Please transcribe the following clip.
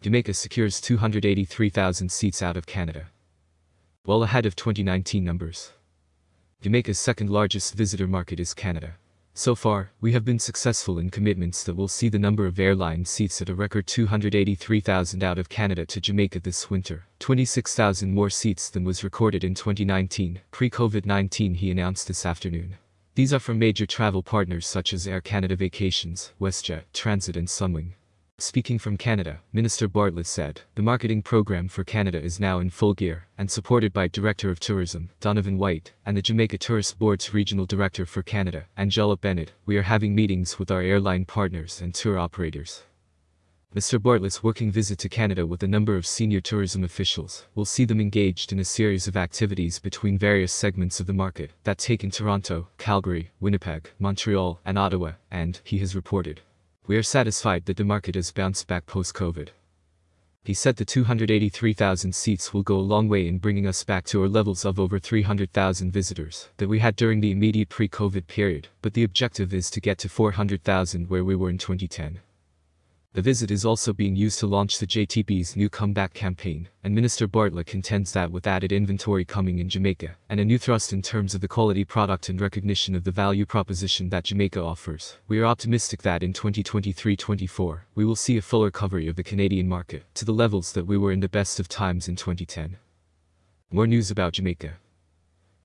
Jamaica secures 283,000 seats out of Canada. Well ahead of 2019 numbers. Jamaica's second largest visitor market is Canada. So far, we have been successful in commitments that will see the number of airline seats at a record 283,000 out of Canada to Jamaica this winter, 26,000 more seats than was recorded in 2019, pre-COVID-19 he announced this afternoon. These are from major travel partners such as Air Canada Vacations, WestJet, Transat and Sunwing. Speaking from Canada, Minister Bartlett said, the marketing program for Canada is now in full gear, and supported by Director of Tourism, Donovan White, and the Jamaica Tourist Board's Regional Director for Canada, Angela Bennett, we are having meetings with our airline partners and tour operators. Mr. Bartlett's working visit to Canada with a number of senior tourism officials will see them engaged in a series of activities between various segments of the market that take in Toronto, Calgary, Winnipeg, Montreal, and Ottawa, and, he has reported, we are satisfied that the market has bounced back post-COVID. He said the 283,000 seats will go a long way in bringing us back to our levels of over 300,000 visitors that we had during the immediate pre-COVID period, but the objective is to get to 400,000 where we were in 2010. The visit is also being used to launch the JTB's new comeback campaign, and Minister Bartlett contends that with added inventory coming in Jamaica, and a new thrust in terms of the quality product and recognition of the value proposition that Jamaica offers, we are optimistic that in 2023-24, we will see a full recovery of the Canadian market to the levels that we were in the best of times in 2010. More news about Jamaica.